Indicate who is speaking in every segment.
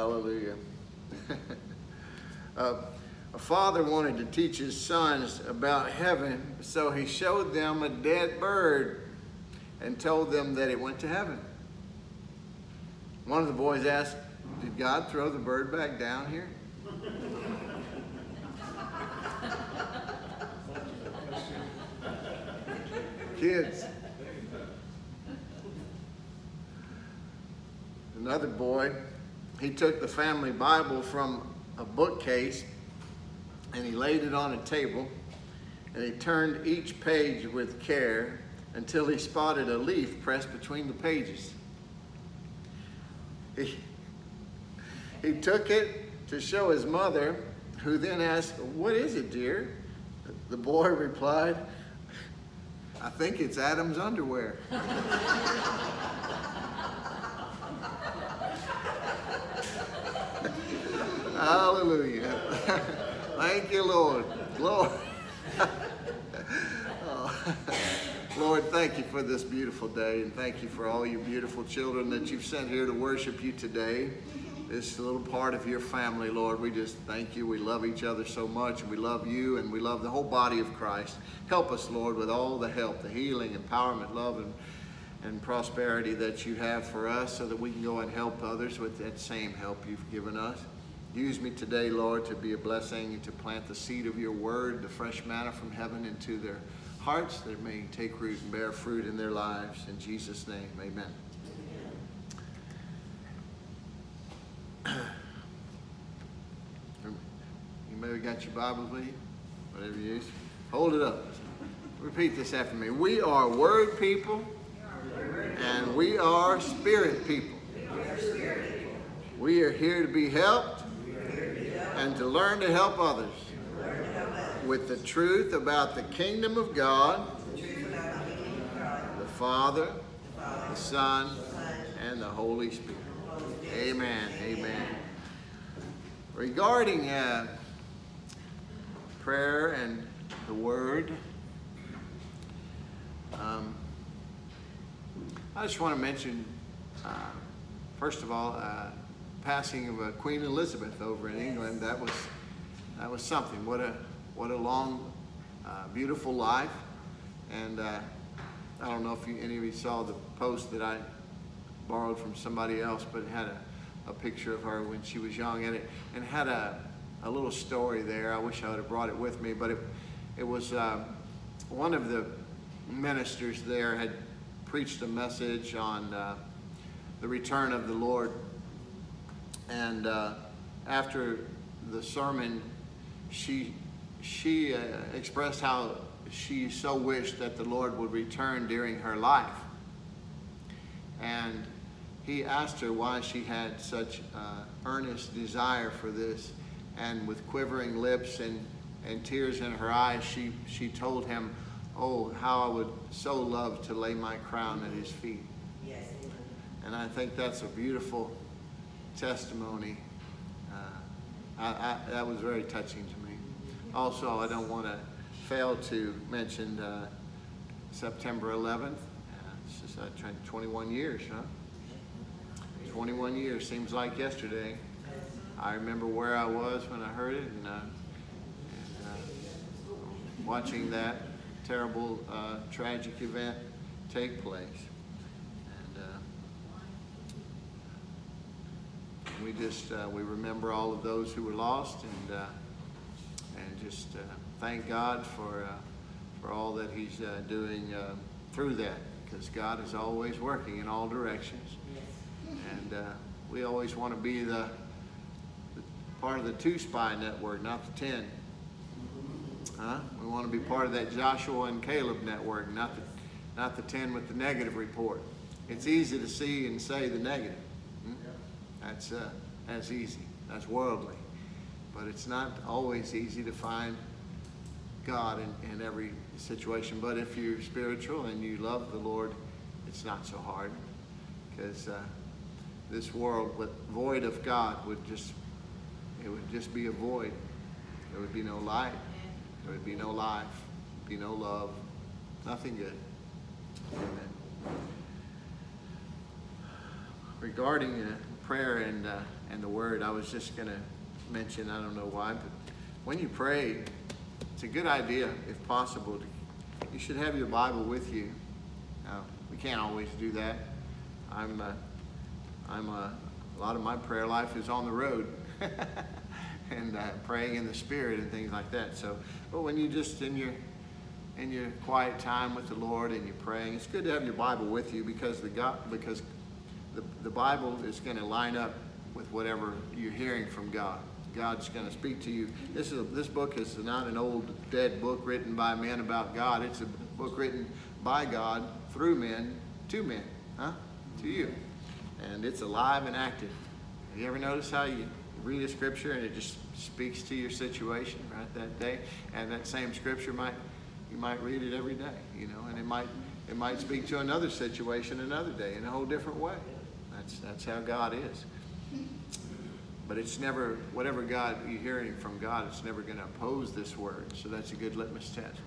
Speaker 1: Hallelujah. uh, a father wanted to teach his sons about heaven, so he showed them a dead bird and told them that it went to heaven. One of the boys asked, Did God throw the bird back down here? Kids. Another boy, he took the family Bible from a bookcase and he laid it on a table and he turned each page with care until he spotted a leaf pressed between the pages. He, he took it to show his mother, who then asked, What is it, dear? The boy replied, I think it's Adam's underwear. Hallelujah. Thank you, Lord. Lord. oh. Lord, thank you for this beautiful day, and thank you for all your beautiful children that you've sent here to worship you today. This little part of your family, Lord, we just thank you. We love each other so much, and we love you, and we love the whole body of Christ. Help us, Lord, with all the help, the healing, empowerment, love, and, and prosperity that you have for us so that we can go and help others with that same help you've given us. Use me today, Lord, to be a blessing, and to plant the seed of your word, the fresh manna from heaven into their hearts that may take root and bear fruit in their lives. In Jesus' name, amen. You maybe got your Bible with you, whatever you use. Hold it up. Repeat this after me. We are word people, and we are spirit people. We are here to be helped and to learn to help others with the truth about the kingdom of God, the Father, the Son, and the Holy Spirit. Amen. Amen. Regarding uh, prayer and the Word, um, I just want to mention, uh, first of all, uh, passing of uh, Queen Elizabeth over in England. That was that was something. What a what a long, uh, beautiful life. And uh, I don't know if you, any of you saw the post that I borrowed from somebody else, but had a, a picture of her when she was young, and it and had a a little story there. I wish I would have brought it with me, but it it was uh, one of the ministers there had preached a message on uh, the return of the Lord and uh, after the sermon, she she uh, expressed how she so wished that the Lord would return during her life. And he asked her why she had such uh, earnest desire for this. And with quivering lips and, and tears in her eyes, she, she told him, Oh, how I would so love to lay my crown at his feet. Yes. And I think that's a beautiful testimony. Uh, I, I, that was very touching to me. Also, I don't want to fail to mention uh, September 11th. Uh, it's just uh, 21 years, huh? 21 years seems like yesterday. I remember where I was when I heard it and, uh, and uh, watching that terrible, uh, tragic event take place. We just uh, we remember all of those who were lost and uh, and just uh, thank God for uh, for all that He's uh, doing uh, through that because God is always working in all directions. And we always want to be the, the, part of the two spy network not the ten. Huh? We want to be part of that Joshua and Caleb network not the not the ten with the negative report. It's easy to see and say the negative that's, uh, that's easy. That's worldly. But it's not always easy to find God in, in every situation. But if you're spiritual and you love the Lord, it's not so hard. Because uh, this world with void of God would just, it would just be a void. There would be no light. There would be no life. Be no love. Nothing good. Amen. Regarding uh, prayer and, uh, and the word, I was just going to mention, I don't know why, but when you pray, it's a good idea, if possible, to, you should have your Bible with you. Now, we can't always do that. I'm, uh, I'm uh, a lot of my prayer life is on the road and uh, praying in the Spirit and things like that. So, but when you just in your in your quiet time with the Lord and you're praying, it's good to have your Bible with you because the God because the, the Bible is going to line up with whatever you're hearing from God. God's going to speak to you. This is a, this book is not an old dead book written by men about God. It's a book written by God through men to men, huh? To you, and it's alive and active. Have you ever noticed how you read a scripture and it just speaks to your situation right that day, and that same scripture might you might read it every day, you know, and it might it might speak to another situation another day in a whole different way. That's that's how God is. But it's never, whatever God you're hearing from God, it's never going to oppose this word. So that's a good litmus test.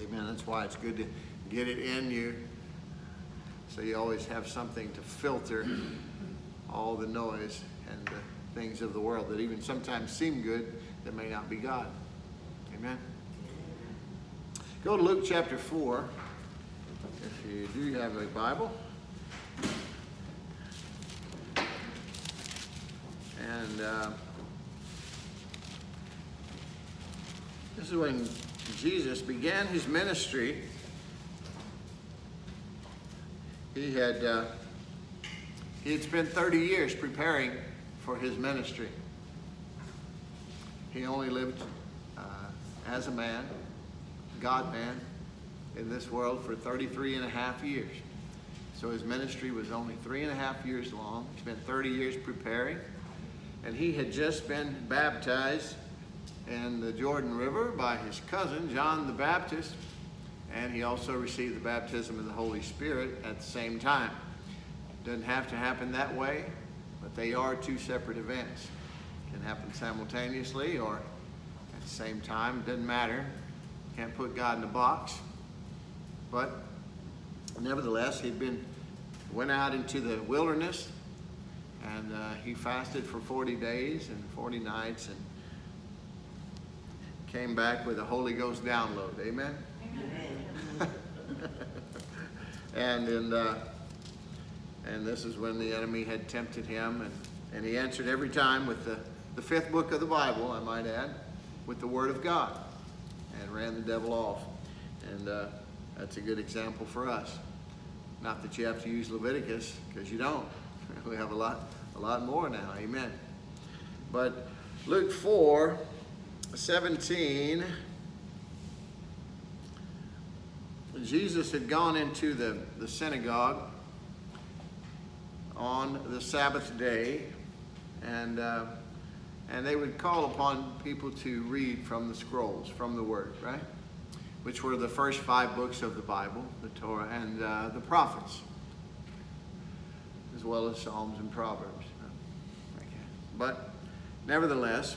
Speaker 1: Amen. That's why it's good to get it in you so you always have something to filter all the noise and the things of the world that even sometimes seem good that may not be God. Amen. Go to Luke chapter 4 if you do have a Bible. And uh, this is when Jesus began his ministry. He had uh, he had spent 30 years preparing for his ministry. He only lived uh, as a man, God man, in this world for 33 and a half years. So his ministry was only three and a half years long. He spent 30 years preparing and he had just been baptized in the Jordan River by his cousin, John the Baptist, and he also received the baptism of the Holy Spirit at the same time. Doesn't have to happen that way, but they are two separate events. Can happen simultaneously or at the same time. Doesn't matter. Can't put God in a box. But nevertheless, he'd been went out into the wilderness and uh, he fasted for 40 days and 40 nights and came back with a Holy Ghost download. Amen? Amen. and, in, uh, and this is when the enemy had tempted him. And, and he answered every time with the, the fifth book of the Bible, I might add, with the Word of God and ran the devil off. And uh, that's a good example for us. Not that you have to use Leviticus, because you don't. we have a lot, a lot more now. Amen. But Luke 4, 17, Jesus had gone into the, the synagogue on the Sabbath day, and, uh, and they would call upon people to read from the scrolls, from the Word, right? Which were the first five books of the Bible, the Torah, and uh, the prophets as well as Psalms and Proverbs. But nevertheless,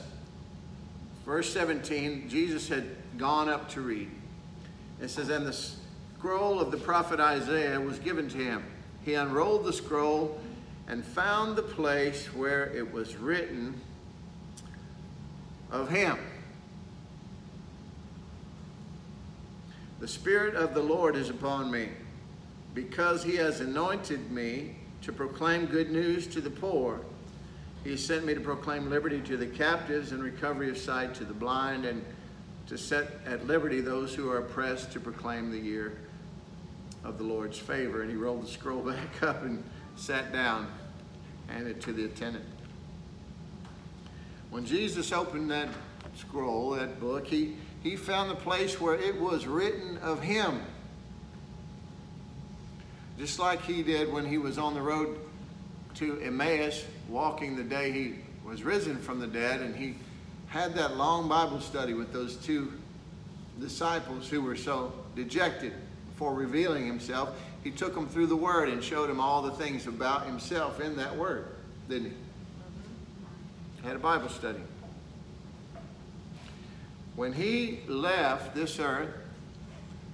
Speaker 1: verse 17, Jesus had gone up to read. It says, And the scroll of the prophet Isaiah was given to him. He unrolled the scroll and found the place where it was written of him. The Spirit of the Lord is upon me, because he has anointed me to proclaim good news to the poor. He sent me to proclaim liberty to the captives and recovery of sight to the blind and to set at liberty those who are oppressed to proclaim the year of the Lord's favor. And he rolled the scroll back up and sat down, handed it to the attendant. When Jesus opened that scroll, that book, he, he found the place where it was written of him just like he did when he was on the road to Emmaus, walking the day he was risen from the dead, and he had that long Bible study with those two disciples who were so dejected before revealing himself. He took them through the Word and showed them all the things about himself in that Word, didn't he? Had a Bible study. When he left this earth,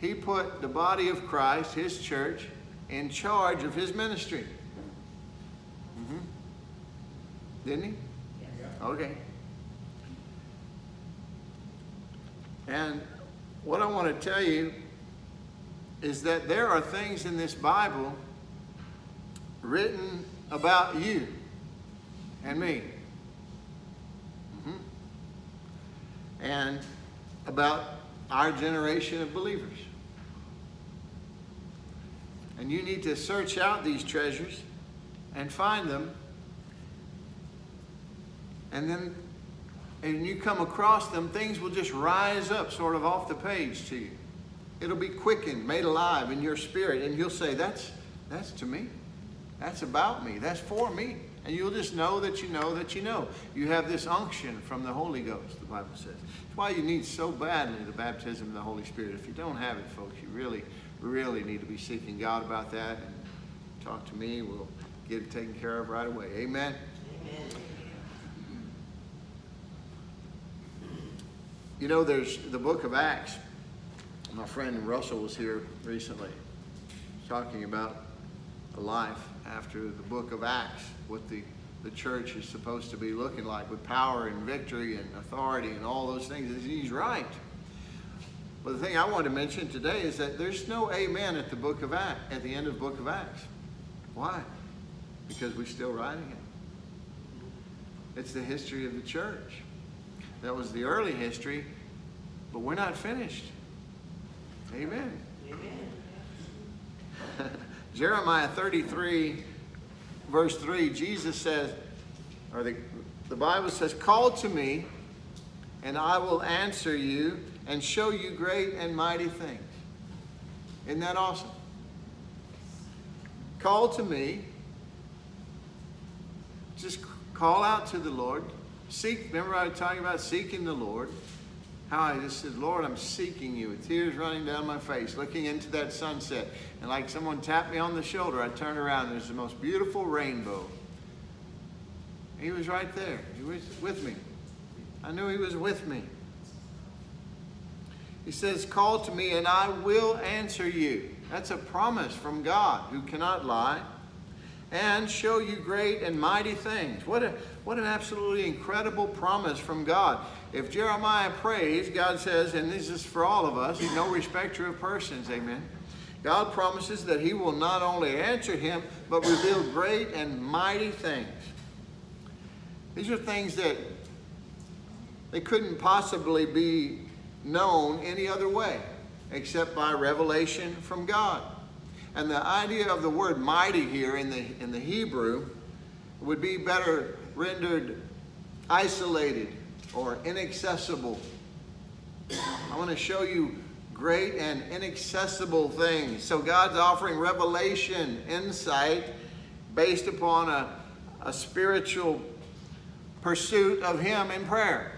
Speaker 1: he put the body of Christ, his church, in charge of his ministry. Mm-hmm. Didn't he? Okay. And what I want to tell you is that there are things in this Bible written about you and me. Mm-hmm. And about our generation of believers. And you need to search out these treasures and find them. And then, and you come across them, things will just rise up sort of off the page to you. It'll be quickened, made alive in your spirit, and you'll say, That's, that's to me. That's about me. That's for me. And you'll just know that you know that you know. You have this unction from the Holy Ghost, the Bible says. That's why you need so badly the baptism of the Holy Spirit. If you don't have it, folks, you really, really need to be seeking God about that. And talk to me. We'll get it taken care of right away. Amen. Amen. You know, there's the book of Acts. My friend Russell was here recently talking about a life after the book of Acts, what the, the church is supposed to be looking like with power and victory and authority and all those things. He's right. But the thing I want to mention today is that there's no amen at the book of Acts, at the end of the book of Acts. Why? Because we're still writing it. It's the history of the church. That was the early history, but we're not finished. Amen. Amen. Jeremiah 33, verse 3, Jesus says, or the, the Bible says, Call to me, and I will answer you and show you great and mighty things. Isn't that awesome? Call to me. Just call out to the Lord. Seek, remember I was talking about seeking the Lord how I just said, Lord, I'm seeking you with tears running down my face, looking into that sunset. And like someone tapped me on the shoulder, I turned around and there's the most beautiful rainbow. He was right there. He was with me. I knew he was with me. He says, Call to me and I will answer you. That's a promise from God who cannot lie and show you great and mighty things. What, a, what an absolutely incredible promise from God. If Jeremiah prays, God says, and this is for all of us, He's no respecter of persons, amen. God promises that He will not only answer him, but reveal great and mighty things. These are things that they couldn't possibly be known any other way except by revelation from God. And the idea of the word mighty here in the, in the Hebrew would be better rendered isolated, or inaccessible. I want to show you great and inaccessible things. So God's offering revelation, insight, based upon a, a spiritual pursuit of Him in prayer.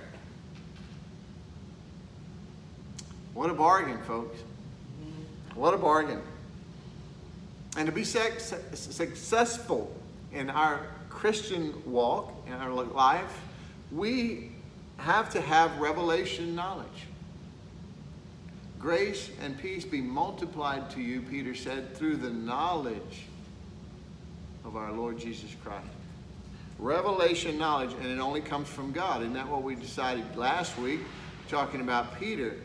Speaker 1: What a bargain, folks. What a bargain. And to be successful in our Christian walk, in our life, we have to have revelation knowledge. Grace and peace be multiplied to you, Peter said, through the knowledge of our Lord Jesus Christ. Revelation knowledge, and it only comes from God. Isn't that what we decided last week, talking about Peter?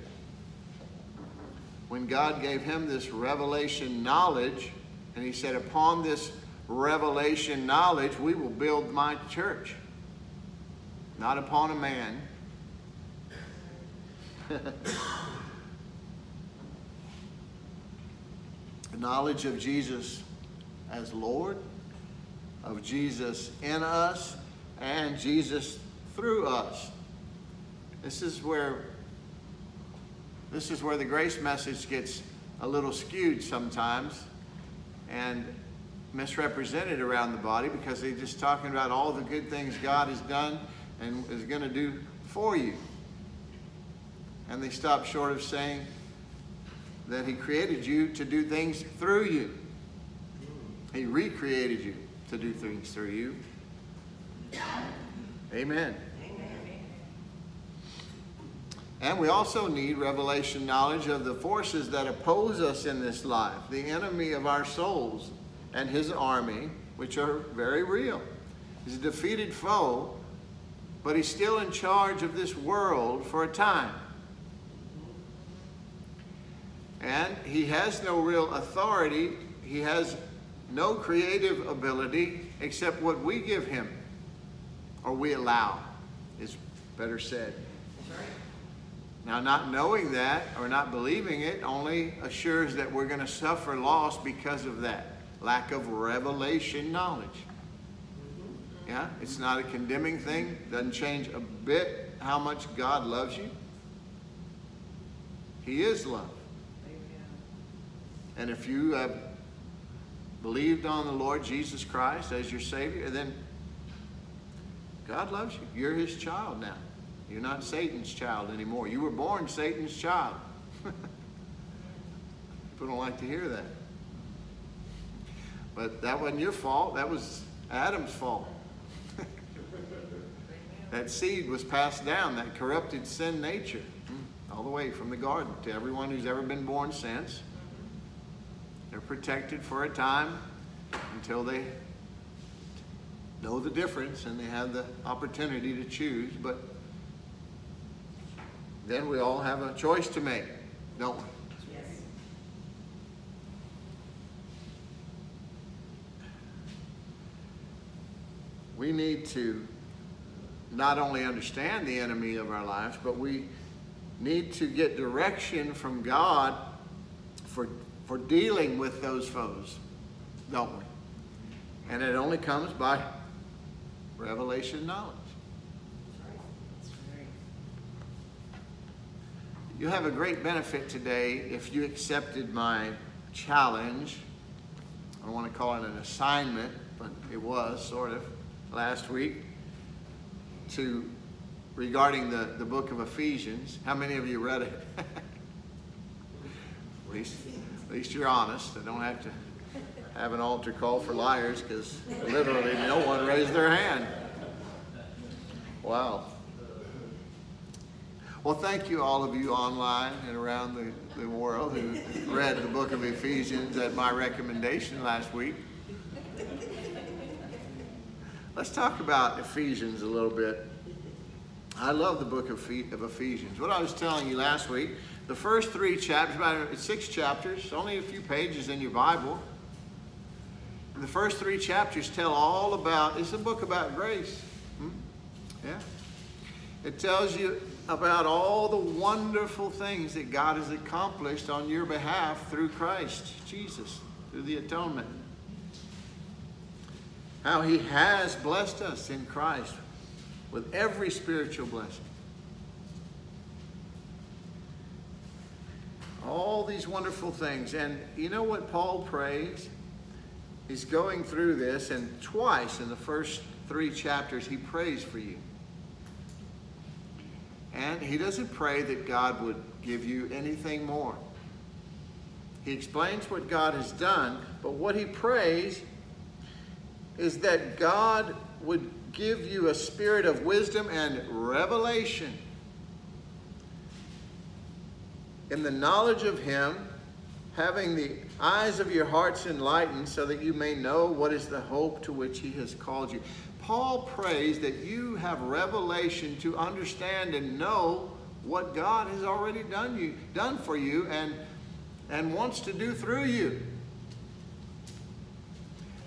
Speaker 1: When God gave him this revelation knowledge, and he said, Upon this revelation knowledge, we will build my church not upon a man. knowledge of Jesus as Lord, of Jesus in us, and Jesus through us. This is where this is where the grace message gets a little skewed sometimes and misrepresented around the body because they're just talking about all the good things God has done and is going to do for you. And they stop short of saying that He created you to do things through you. He recreated you to do things through you. Amen. And we also need revelation knowledge of the forces that oppose us in this life, the enemy of our souls and his army, which are very real. He's a defeated foe, but he's still in charge of this world for a time. And he has no real authority. He has no creative ability except what we give him or we allow, is better said. Now, not knowing that or not believing it only assures that we're going to suffer loss because of that lack of revelation knowledge. Yeah, it's not a condemning thing, doesn't change a bit how much God loves you. He is love. And if you have believed on the Lord Jesus Christ as your Savior, then God loves you. You're His child now. You're not Satan's child anymore. You were born Satan's child. People don't like to hear that. But that wasn't your fault. That was Adam's fault. that seed was passed down, that corrupted sin nature, hmm, all the way from the garden to everyone who's ever been born since. They're protected for a time until they know the difference and they have the opportunity to choose. But then we all have a choice to make, don't we? Yes. We need to not only understand the enemy of our lives, but we need to get direction from God for, for dealing with those foes, don't we? And it only comes by revelation knowledge. You have a great benefit today if you accepted my challenge. I don't want to call it an assignment, but it was sort of last week to regarding the, the book of Ephesians. How many of you read it? at least at least you're honest. I don't have to have an altar call for liars because literally no one raised their hand. Wow. Well, thank you, all of you online and around the, the world who read the book of Ephesians at my recommendation last week. Let's talk about Ephesians a little bit. I love the book of Ephesians. What I was telling you last week, the first three chapters, about six chapters, only a few pages in your Bible. And the first three chapters tell all about, it's a book about grace. Hmm? Yeah. It tells you about all the wonderful things that God has accomplished on your behalf through Christ Jesus, through the atonement. How he has blessed us in Christ with every spiritual blessing. All these wonderful things. And you know what Paul prays? He's going through this, and twice in the first three chapters, he prays for you. And he doesn't pray that God would give you anything more. He explains what God has done, but what he prays is that God would give you a spirit of wisdom and revelation in the knowledge of him, having the eyes of your hearts enlightened so that you may know what is the hope to which he has called you. Paul prays that you have revelation to understand and know what God has already done you done for you and and wants to do through you.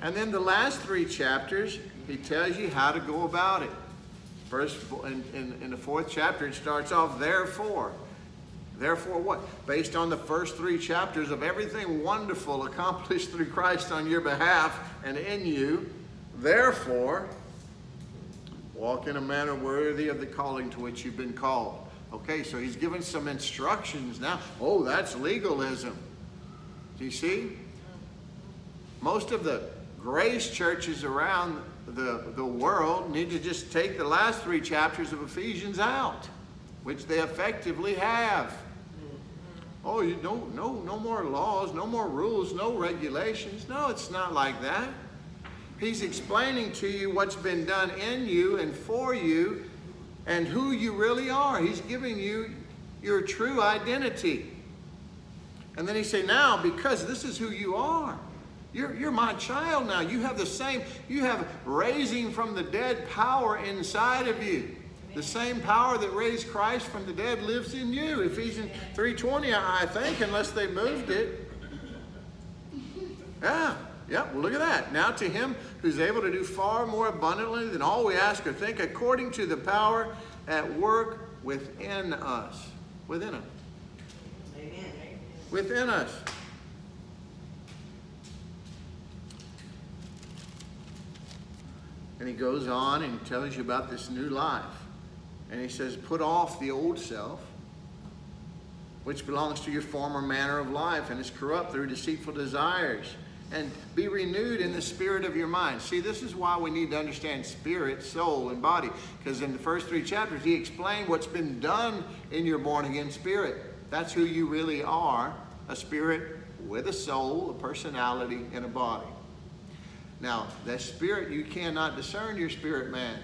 Speaker 1: And then the last three chapters, he tells you how to go about it. First, in, in, in the fourth chapter, it starts off, therefore. Therefore, what? Based on the first three chapters of everything wonderful accomplished through Christ on your behalf and in you, therefore, Walk in a manner worthy of the calling to which you've been called. Okay, so he's given some instructions now. Oh, that's legalism. Do you see? Most of the grace churches around the, the world need to just take the last three chapters of Ephesians out, which they effectively have. Oh, you no, no, no more laws, no more rules, no regulations. No, it's not like that. He's explaining to you what's been done in you and for you and who you really are. He's giving you your true identity. And then he say, now, because this is who you are, You're, you're my child now. You have the same, you have raising from the dead power inside of you. The same power that raised Christ from the dead lives in you. Ephesians 3.20, I think, unless they moved it. Yeah, yeah, well, look at that. Now to him who's able to do far more abundantly than all we ask or think, according to the power at work within us. Within us. Amen. Within us. And he goes on and tells you about this new life. And he says, Put off the old self, which belongs to your former manner of life and is corrupt through deceitful desires, and be renewed in the spirit of your mind. See, this is why we need to understand spirit, soul, and body. Because in the first three chapters, he explained what's been done in your born again spirit. That's who you really are a spirit with a soul, a personality, and a body. Now, that spirit, you cannot discern your spirit man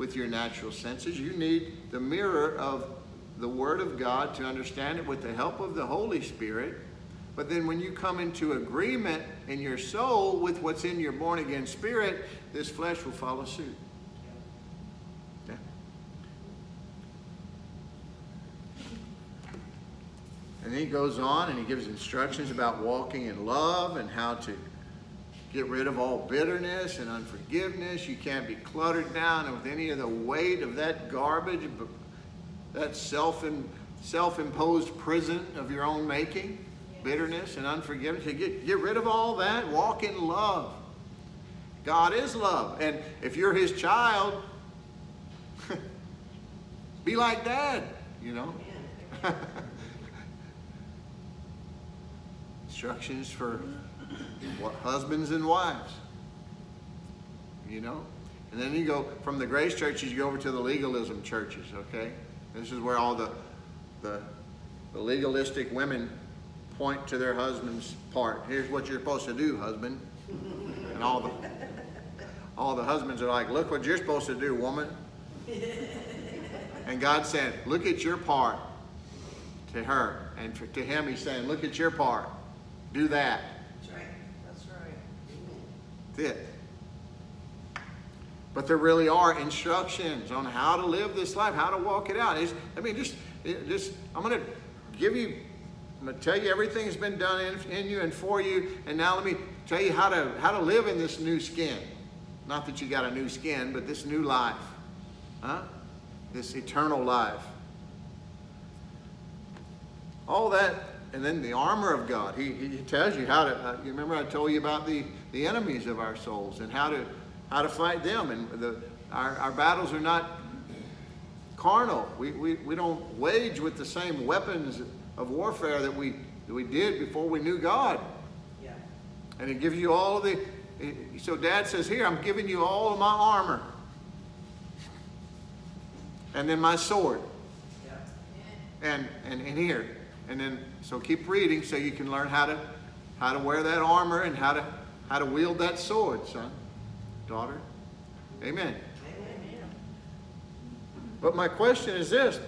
Speaker 1: with your natural senses. You need the mirror of the Word of God to understand it with the help of the Holy Spirit. But then when you come into agreement in your soul with what's in your born again spirit, this flesh will follow suit. Yeah. And then he goes on and he gives instructions about walking in love and how to Get rid of all bitterness and unforgiveness. You can't be cluttered down with any of the weight of that garbage, that self self-imposed prison of your own making, bitterness and unforgiveness. You get, get rid of all that. Walk in love. God is love. And if you're his child, be like dad, you know. Instructions for what, husbands and wives. You know? And then you go from the grace churches, you go over to the legalism churches, okay? This is where all the, the, the legalistic women point to their husband's part. Here's what you're supposed to do, husband. And all the, all the husbands are like, look what you're supposed to do, woman. And God said, look at your part to her. And for, to him, he's saying, look at your part. Do that fit. But there really are instructions on how to live this life, how to walk it out. It's, I mean, just, just I'm going to give you, I'm going to tell you everything has been done in, in you and for you, and now let me tell you how to how to live in this new skin. Not that you got a new skin, but this new life, huh? This eternal life. All that and then the armor of God. He, he tells you how to. Uh, you remember I told you about the, the enemies of our souls and how to how to fight them. And the, our, our battles are not carnal. We, we, we don't wage with the same weapons of warfare that we that we did before we knew God. Yeah. And it gives you all of the. So Dad says, "Here, I'm giving you all of my armor, and then my sword, yeah. and and and here." And then, so keep reading so you can learn how to, how to wear that armor and how to, how to wield that sword, son, daughter. Amen. Amen. But my question is this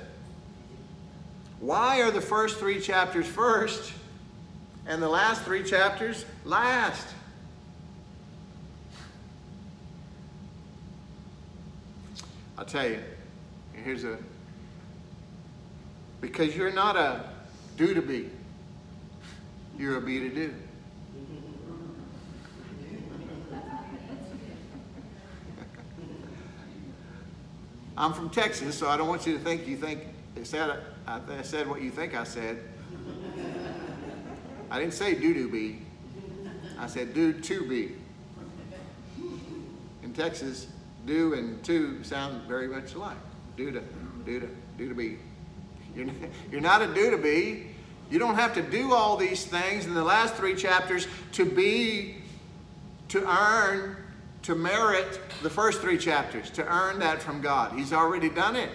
Speaker 1: why are the first three chapters first and the last three chapters last? I'll tell you. Here's a because you're not a do to be. You're a be to do. I'm from Texas, so I don't want you to think you think I said I, I said what you think I said. I didn't say do to be. I said do to be. In Texas, do and to sound very much alike. Do to, do to, do to be. You're, you're not a do to be. You don't have to do all these things in the last three chapters to be, to earn, to merit the first three chapters, to earn that from God. He's already done it.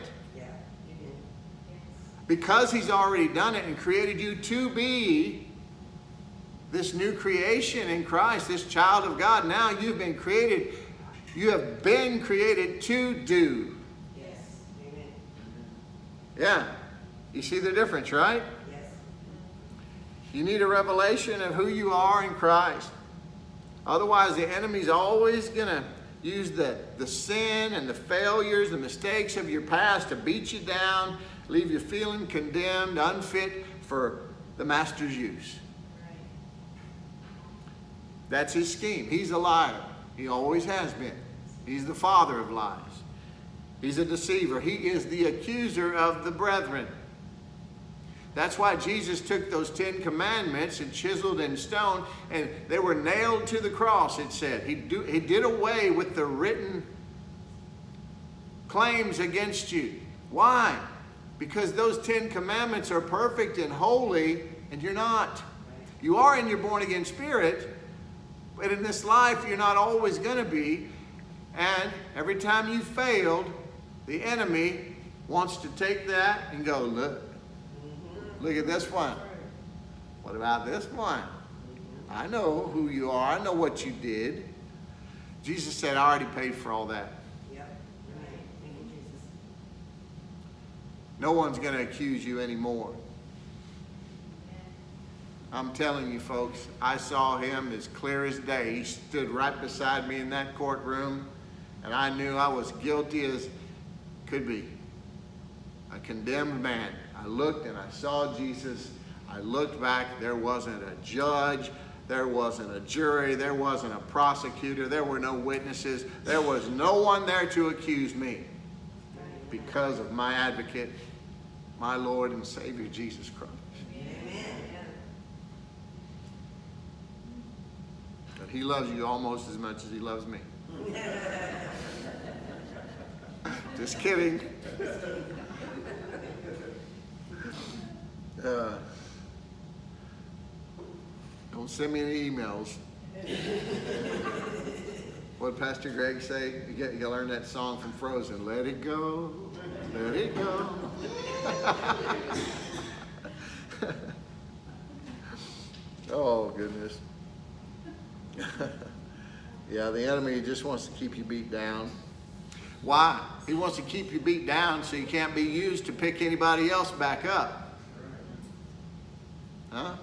Speaker 1: Because He's already done it and created you to be this new creation in Christ, this child of God, now you've been created, you have been created to do. Yes. Amen. Yeah. You see the difference, right? You need a revelation of who you are in Christ. Otherwise, the enemy's always going to use the, the sin and the failures, the mistakes of your past to beat you down, leave you feeling condemned, unfit for the master's use. That's his scheme. He's a liar. He always has been. He's the father of lies. He's a deceiver. He is the accuser of the brethren. That's why Jesus took those Ten Commandments and chiseled in stone, and they were nailed to the cross, it said. He, do, he did away with the written claims against you. Why? Because those Ten Commandments are perfect and holy, and you're not. You are in your born again spirit, but in this life, you're not always going to be. And every time you failed, the enemy wants to take that and go, look, Look at this one. What about this one? I know who you are. I know what you did. Jesus said, I already paid for all that. Yep. No one's going to accuse you anymore. I'm telling you, folks, I saw him as clear as day. He stood right beside me in that courtroom, and I knew I was guilty as could be. A condemned man. I looked and I saw Jesus. I looked back. There wasn't a judge. There wasn't a jury. There wasn't a prosecutor. There were no witnesses. There was no one there to accuse me because of my advocate, my Lord and Savior, Jesus Christ. But he loves you almost as much as he loves me. Just kidding. Uh, don't send me any emails. what Pastor Greg say? You, get, you learn that song from Frozen. Let it go, let it go. oh goodness. yeah, the enemy just wants to keep you beat down. Why? He wants to keep you beat down so you can't be used to pick anybody else back up. Huh?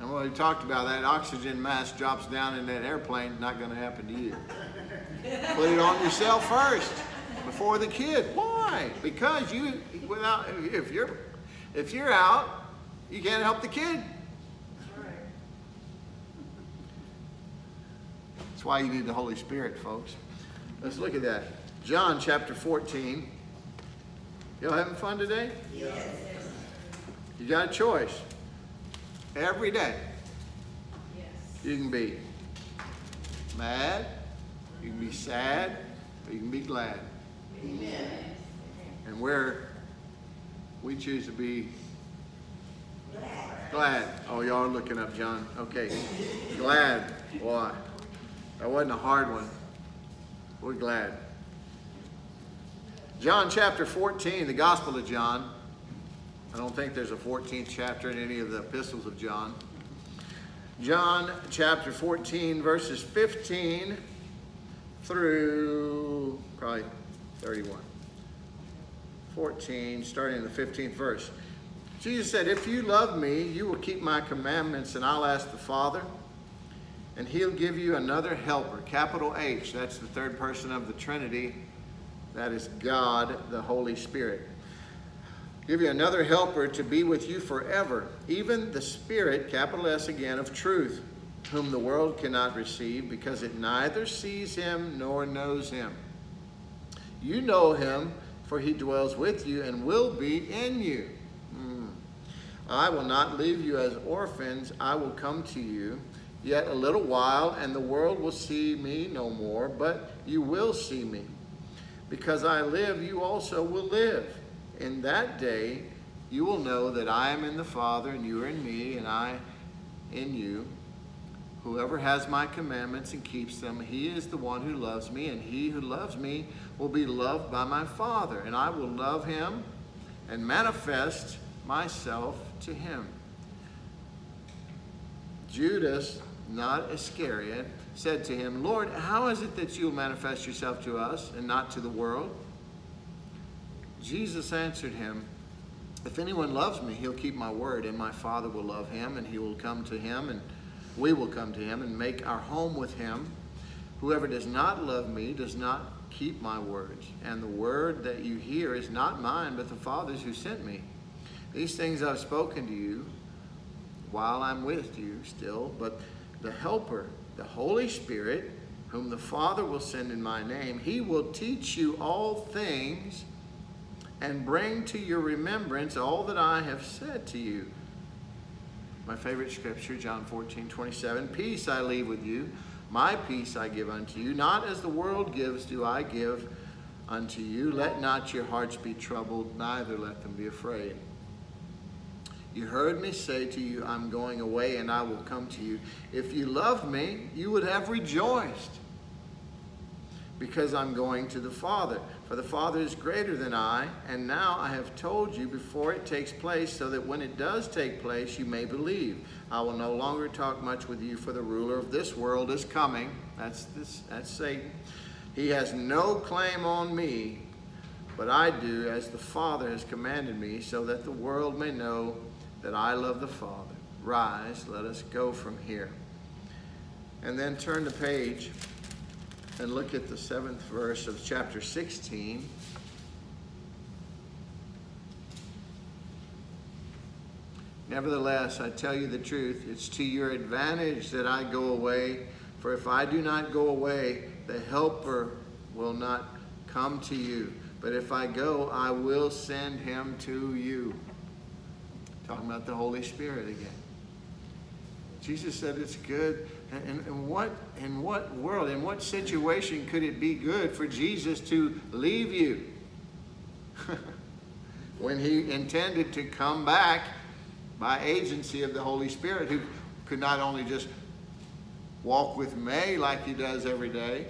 Speaker 1: And we talked about that oxygen mask drops down in that airplane, not going to happen to you. Put it on yourself first before the kid. Why? Because you, without, if you're, if you're out, you can't help the kid. That's right. That's why you need the Holy Spirit, folks. Let's look at that. John chapter 14. Y'all having fun today? Yes. You got a choice. Every day. Yes. You can be mad, you can be sad, or you can be glad. Amen. And where we choose to be glad. glad. Oh, y'all are looking up, John. Okay. glad. Why? that wasn't a hard one. We're glad. John chapter 14, the Gospel of John. I don't think there's a 14th chapter in any of the epistles of John. John chapter 14, verses 15 through probably 31. 14, starting in the 15th verse. Jesus said, If you love me, you will keep my commandments, and I'll ask the Father, and he'll give you another helper, capital H. That's the third person of the Trinity. That is God, the Holy Spirit give you another helper to be with you forever, even the Spirit, capital S again, of truth, whom the world cannot receive because it neither sees him nor knows him. You know him, for he dwells with you and will be in you. Mm. I will not leave you as orphans, I will come to you. Yet a little while, and the world will see me no more, but you will see me. Because I live, you also will live in that day you will know that I am in the Father, and you are in me, and I in you. Whoever has my commandments and keeps them, he is the one who loves me, and he who loves me will be loved by my Father, and I will love him and manifest myself to him. Judas, not Iscariot, said to him, Lord, how is it that you will manifest yourself to us and not to the world? Jesus answered him, If anyone loves me, he'll keep my word, and my Father will love him, and he will come to him, and we will come to him and make our home with him. Whoever does not love me does not keep my words, and the word that you hear is not mine, but the Father's who sent me. These things I've spoken to you while I'm with you still, but the Helper, the Holy Spirit, whom the Father will send in my name, he will teach you all things and bring to your remembrance all that I have said to you. My favorite scripture, John 14, 27. Peace I leave with you, my peace I give unto you. Not as the world gives, do I give unto you. Let not your hearts be troubled, neither let them be afraid. You heard me say to you, I'm going away and I will come to you. If you loved me, you would have rejoiced because I'm going to the Father. For the Father is greater than I, and now I have told you before it takes place, so that when it does take place, you may believe. I will no longer talk much with you, for the ruler of this world is coming. That's, this, that's Satan. He has no claim on me, but I do as the Father has commanded me, so that the world may know that I love the Father. Rise, let us go from here. And then turn the page and look at the seventh verse of chapter 16. Nevertheless, I tell you the truth, it's to your advantage that I go away. For if I do not go away, the Helper will not come to you. But if I go, I will send him to you. Talking about the Holy Spirit again. Jesus said it's good. And, and what in what world, in what situation could it be good for Jesus to leave you? when he intended to come back by agency of the Holy Spirit, who could not only just walk with May like he does every day,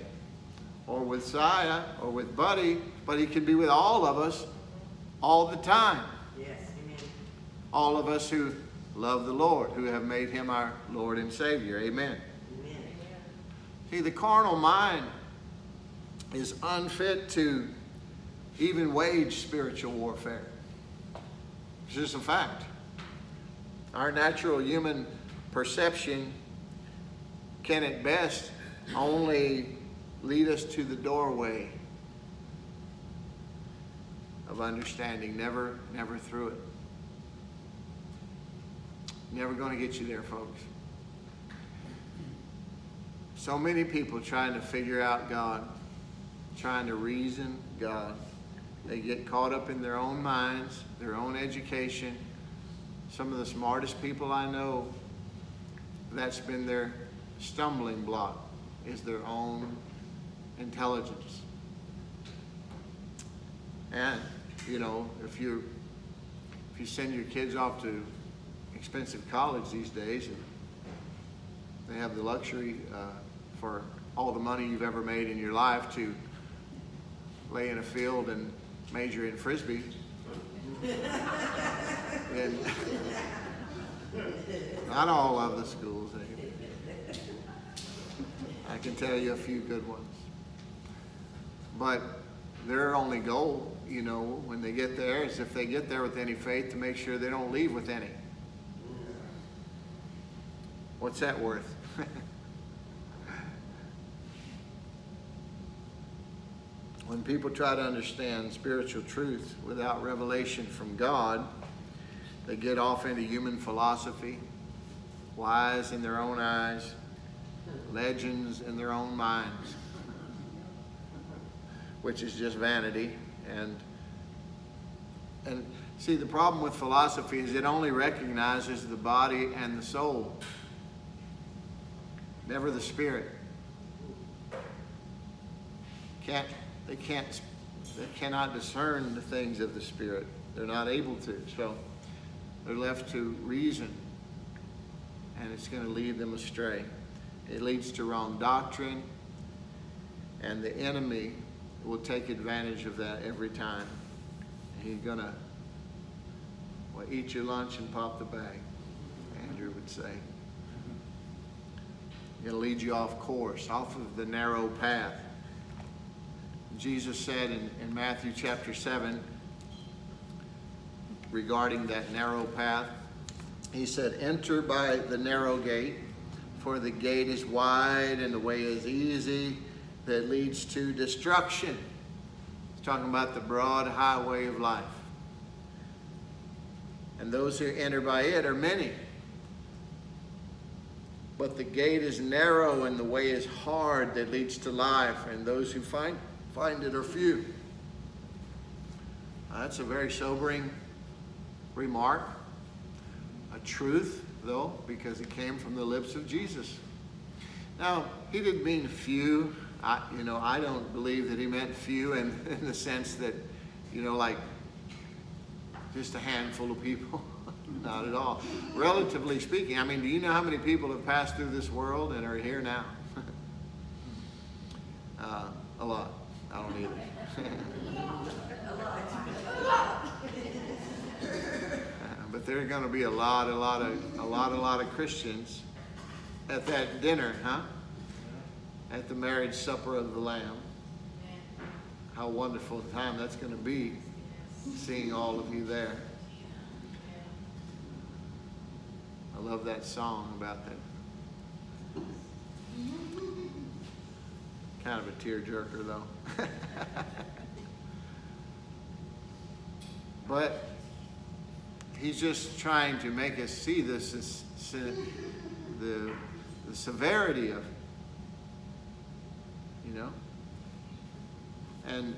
Speaker 1: or with Saya, or with Buddy, but he can be with all of us all the time.
Speaker 2: Yes, amen.
Speaker 1: All of us who love the Lord, who have made him our Lord and Savior.
Speaker 2: Amen.
Speaker 1: See, the carnal mind is unfit to even wage spiritual warfare. It's just a fact. Our natural human perception can at best only lead us to the doorway of understanding, never, never through it. Never going to get you there, folks. So many people trying to figure out God, trying to reason God. They get caught up in their own minds, their own education. Some of the smartest people I know, that's been their stumbling block, is their own intelligence. And, you know, if you if you send your kids off to expensive college these days, and they have the luxury uh, for all the money you've ever made in your life to lay in a field and major in frisbee. and not all of the schools. eh? I can tell you a few good ones. But their only goal, you know, when they get there is if they get there with any faith to make sure they don't leave with any. What's that worth? When people try to understand spiritual truth without revelation from God, they get off into human philosophy, wise in their own eyes, legends in their own minds, which is just vanity. And and see, the problem with philosophy is it only recognizes the body and the soul, never the spirit. Can't they can't they cannot discern the things of the spirit. They're not able to. So they're left to reason, and it's going to lead them astray. It leads to wrong doctrine, and the enemy will take advantage of that every time. He's going to well, eat your lunch and pop the bag, Andrew would say. It'll lead you off course, off of the narrow path. Jesus said in, in Matthew chapter 7, regarding that narrow path. He said, Enter by the narrow gate, for the gate is wide and the way is easy that leads to destruction. He's talking about the broad highway of life. And those who enter by it are many. But the gate is narrow and the way is hard that leads to life, and those who find, find it are few. Uh, that's a very sobering remark. A truth, though, because it came from the lips of Jesus. Now, he didn't mean few. I, you know, I don't believe that he meant few in, in the sense that, you know, like just a handful of people. Not at all. Relatively speaking, I mean, do you know how many people have passed through this world and are here now? uh, a lot. I don't either. but there are going to be a lot, a lot of, a lot, a lot of Christians at that dinner, huh? At the marriage supper of the Lamb. How wonderful a time that's going to be, seeing all of you there. I love that song about that. Kind of a tearjerker, though. but he's just trying to make us see this, the, the severity of it. You know? And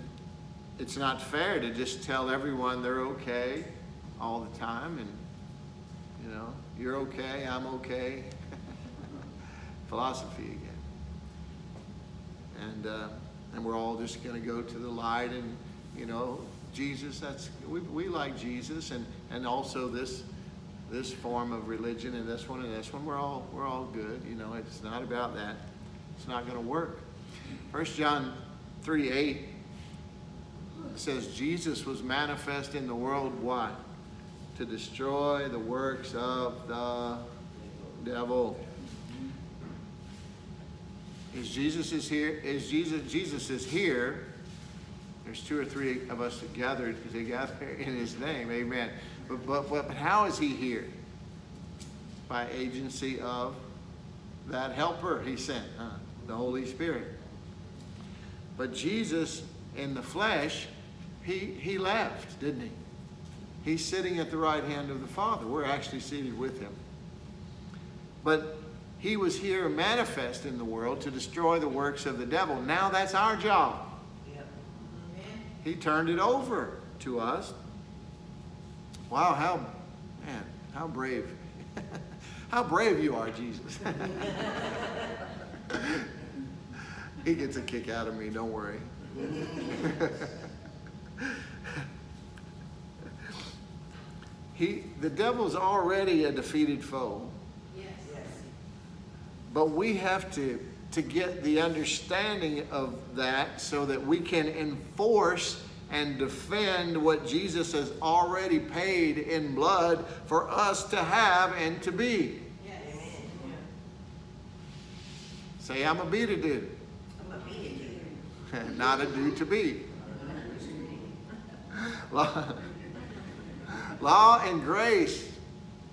Speaker 1: it's not fair to just tell everyone they're okay all the time and, you know, you're okay, I'm okay. Philosophy again. And, uh, and we're all just going to go to the light and, you know, Jesus, that's, we, we like Jesus and, and also this, this form of religion and this one and this one, we're all, we're all good. You know, it's not about that. It's not going to work. First John 3, 8 says, Jesus was manifest in the world, why? to destroy the works of the devil. Is Jesus is here? Is Jesus Jesus is here? There's two or three of us gathered together in His name. Amen. But but but how is He here? By agency of that Helper He sent, huh? the Holy Spirit. But Jesus in the flesh, He He left, didn't He? He's sitting at the right hand of the Father. We're actually seated with him. But he was here manifest in the world to destroy the works of the devil. Now that's our job. He turned it over to us. Wow, how, man, how brave. how brave you are, Jesus. he gets a kick out of me, don't worry. He, the devil's already a defeated foe. But we have to, to get the understanding of that so that we can enforce and defend what Jesus has already paid in blood for us to have and to be. Yes. Say, I'm a be to do. I'm a be to do. Not a do to be. Law and grace.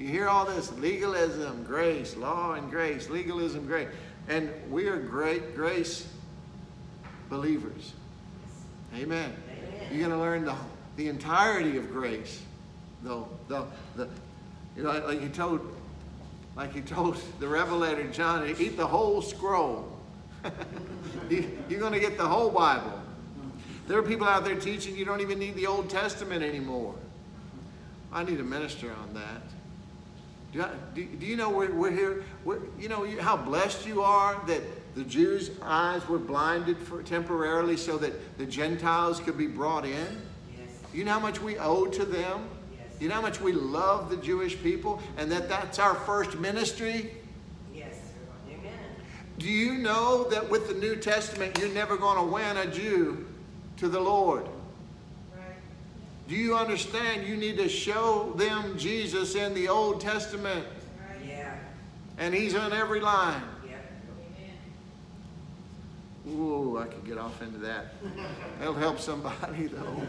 Speaker 1: You hear all this legalism, grace, law and grace, legalism, grace. And we are great grace believers. Amen. Amen. You're going to learn the, the entirety of grace. Though the, the, you know, like he told, like he told the Revelator John, eat the whole scroll. You're going to get the whole Bible. There are people out there teaching you don't even need the Old Testament anymore. I need a minister on that. Do, do, do you know we're, we're here? We're, you know how blessed you are that the Jews' eyes were blinded for temporarily so that the Gentiles could be brought in? Yes. You know how much we owe to them? Yes. You know how much we love the Jewish people and that that's our first ministry? Yes. Amen. Do you know that with the New Testament, you're never going to win a Jew to the Lord? Do you understand? You need to show them Jesus in the Old Testament. Yeah. And he's on every line. Yeah. Ooh, I could get off into that. That'll help somebody, though.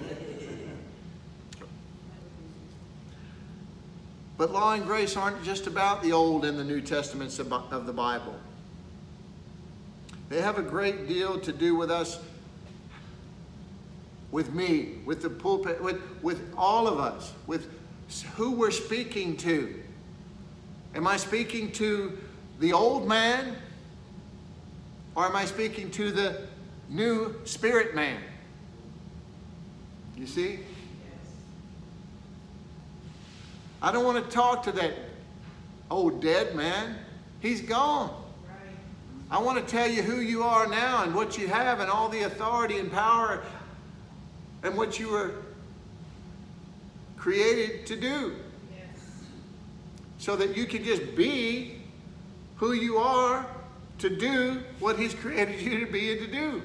Speaker 1: But law and grace aren't just about the Old and the New Testaments of the Bible. They have a great deal to do with us, with me, with the pulpit, with, with all of us, with who we're speaking to. Am I speaking to the old man or am I speaking to the new spirit man? You see? I don't want to talk to that old dead man. He's gone. I want to tell you who you are now and what you have and all the authority and power and what you were created to do. So that you can just be who you are to do what He's created you to be and to do.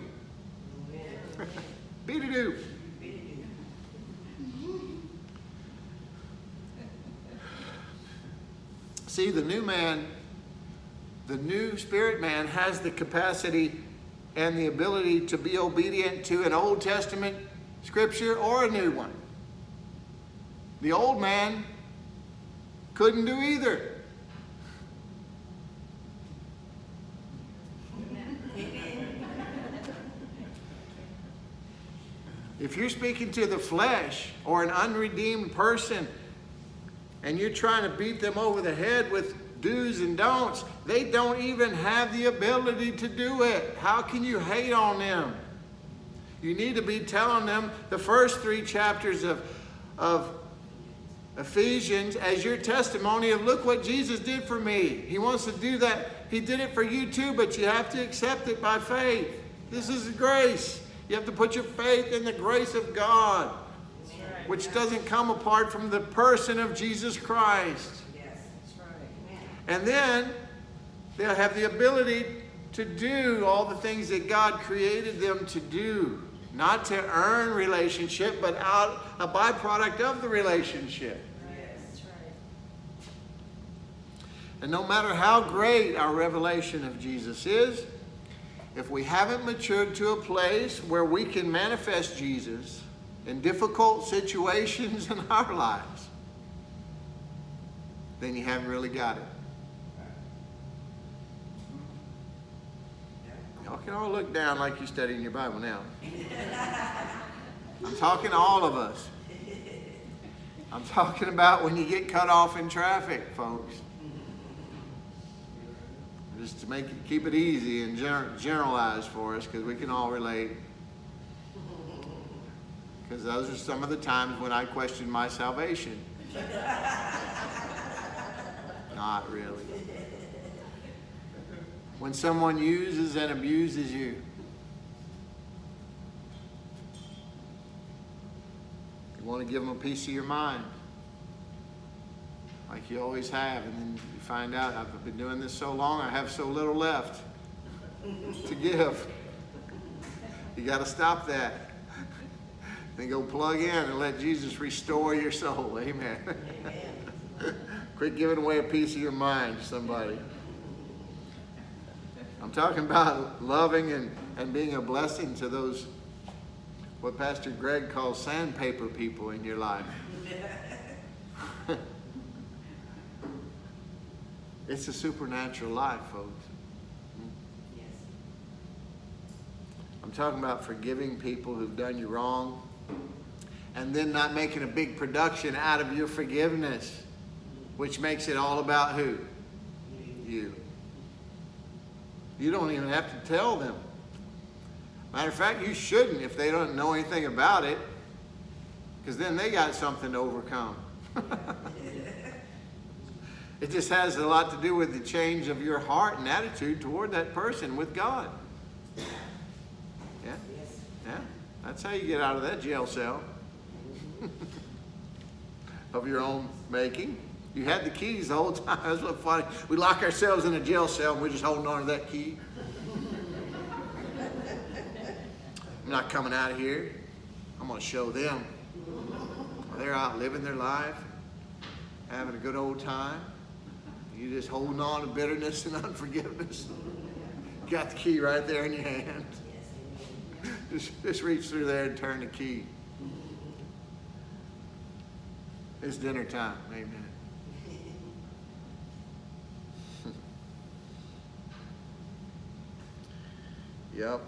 Speaker 1: be to do. See, the new man, the new spirit man, has the capacity and the ability to be obedient to an Old Testament scripture or a new one. The old man couldn't do either. If you're speaking to the flesh or an unredeemed person and you're trying to beat them over the head with do's and don'ts, they don't even have the ability to do it. How can you hate on them? You need to be telling them the first three chapters of, of Ephesians as your testimony of look what Jesus did for me. He wants to do that. He did it for you too, but you have to accept it by faith. This is grace. You have to put your faith in the grace of God, which doesn't come apart from the person of Jesus Christ. And then they'll have the ability to do all the things that God created them to do. Not to earn relationship, but out a byproduct of the relationship. And no matter how great our revelation of Jesus is, if we haven't matured to a place where we can manifest Jesus in difficult situations in our lives, then you haven't really got it. Y'all can all look down like you're studying your Bible now. I'm talking to all of us. I'm talking about when you get cut off in traffic, folks just to make it, keep it easy and gener- generalize for us because we can all relate. Because those are some of the times when I question my salvation. Not really. When someone uses and abuses you. You want to give them a piece of your mind like you always have, and then you find out I've been doing this so long, I have so little left to give. You got to stop that. Then go plug in and let Jesus restore your soul. Amen. Amen. Quit giving away a piece of your mind to somebody. I'm talking about loving and, and being a blessing to those, what Pastor Greg calls sandpaper people in your life. It's a supernatural life, folks. Yes. I'm talking about forgiving people who've done you wrong and then not making a big production out of your forgiveness, which makes it all about who? You. You don't even have to tell them. Matter of fact, you shouldn't if they don't know anything about it, because then they got something to overcome. It just has a lot to do with the change of your heart and attitude toward that person with God. Yeah? Yeah? That's how you get out of that jail cell of your own making. You had the keys the whole time. That's what funny. We lock ourselves in a jail cell and we're just holding on to that key. I'm not coming out of here. I'm going to show them. They're out living their life, having a good old time. You're just holding on to bitterness and unforgiveness. Got the key right there in your hand. Just, just reach through there and turn the key. It's dinner time. Amen. Yep.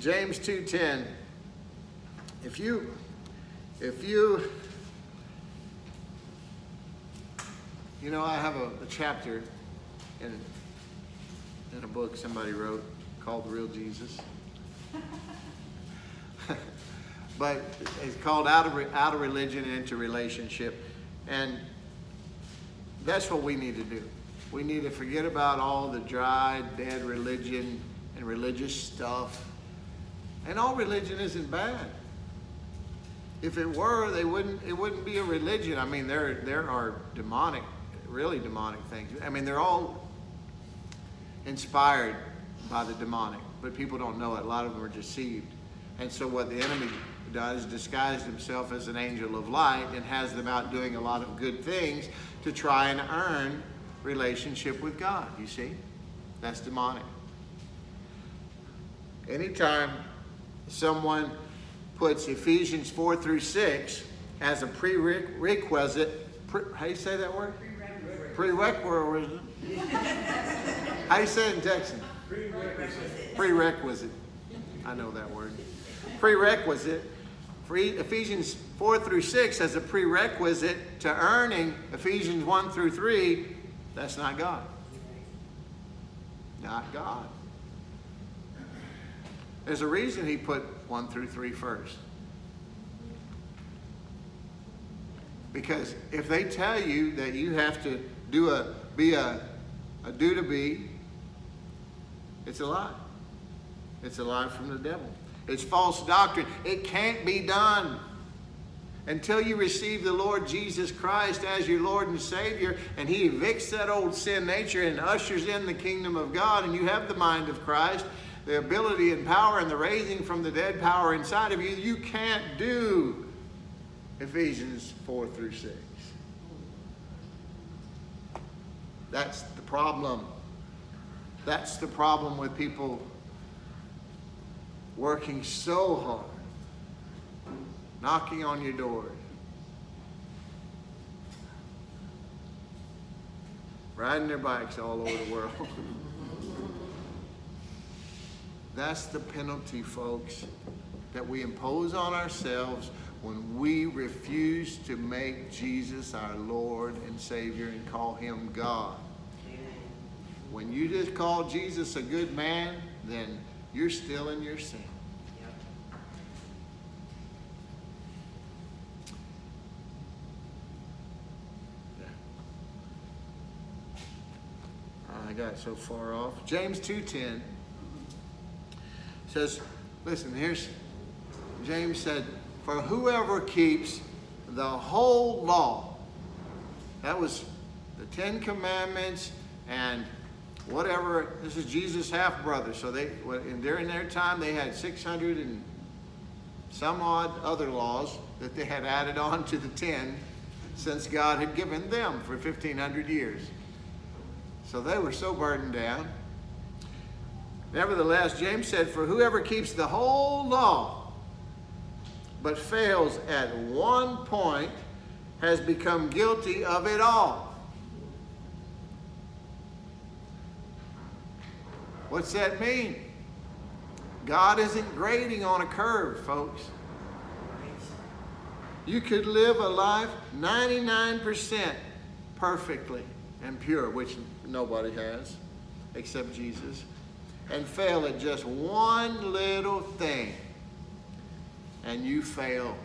Speaker 1: James 2:10. If you if you you know, I have a, a chapter in in a book somebody wrote called The Real Jesus. but it's called out of, out of religion into relationship. And that's what we need to do. We need to forget about all the dry, dead religion and religious stuff. And all religion isn't bad. If it were, they wouldn't. It wouldn't be a religion. I mean, there there are demonic, really demonic things. I mean, they're all inspired by the demonic, but people don't know it. A lot of them are deceived. And so, what the enemy does disguise himself as an angel of light and has them out doing a lot of good things to try and earn relationship with God. You see? That's demonic. Anytime someone puts Ephesians 4 through 6 as a prerequisite, pre, how do you say that word? Prerequisite. how do you say it in Texan? Prerequisite. Prerequisite. I know that word. Prerequisite. Ephesians 4 through 6 as a prerequisite to earning Ephesians 1 through 3, that's not God. Not God. There's a reason he put 1 through 3 first. Because if they tell you that you have to do a be a, a do to be, it's a lie. It's a lie from the devil. It's false doctrine. It can't be done until you receive the Lord Jesus Christ as your Lord and Savior, and He evicts that old sin nature and ushers in the kingdom of God, and you have the mind of Christ, the ability and power and the raising from the dead power inside of you, you can't do Ephesians 4 through 6. That's the problem. That's the problem with people working so hard, knocking on your doors, riding their bikes all over the world. That's the penalty, folks, that we impose on ourselves when we refuse to make Jesus our Lord and Savior and call him God. When you just call Jesus a good man, then you're still in your sin. I got so far off. James 2:10 says, listen, here's James said, for whoever keeps the whole law. That was the 10 commandments and whatever. This is Jesus' half brother. So they, during their time, they had 600 and some odd other laws that they had added on to the 10 since God had given them for 1,500 years. So they were so burdened down. Nevertheless, James said, For whoever keeps the whole law but fails at one point has become guilty of it all. What's that mean? God isn't grading on a curve, folks. You could live a life 99% perfectly and pure, which nobody has except Jesus, and fail at just one little thing, and you fail.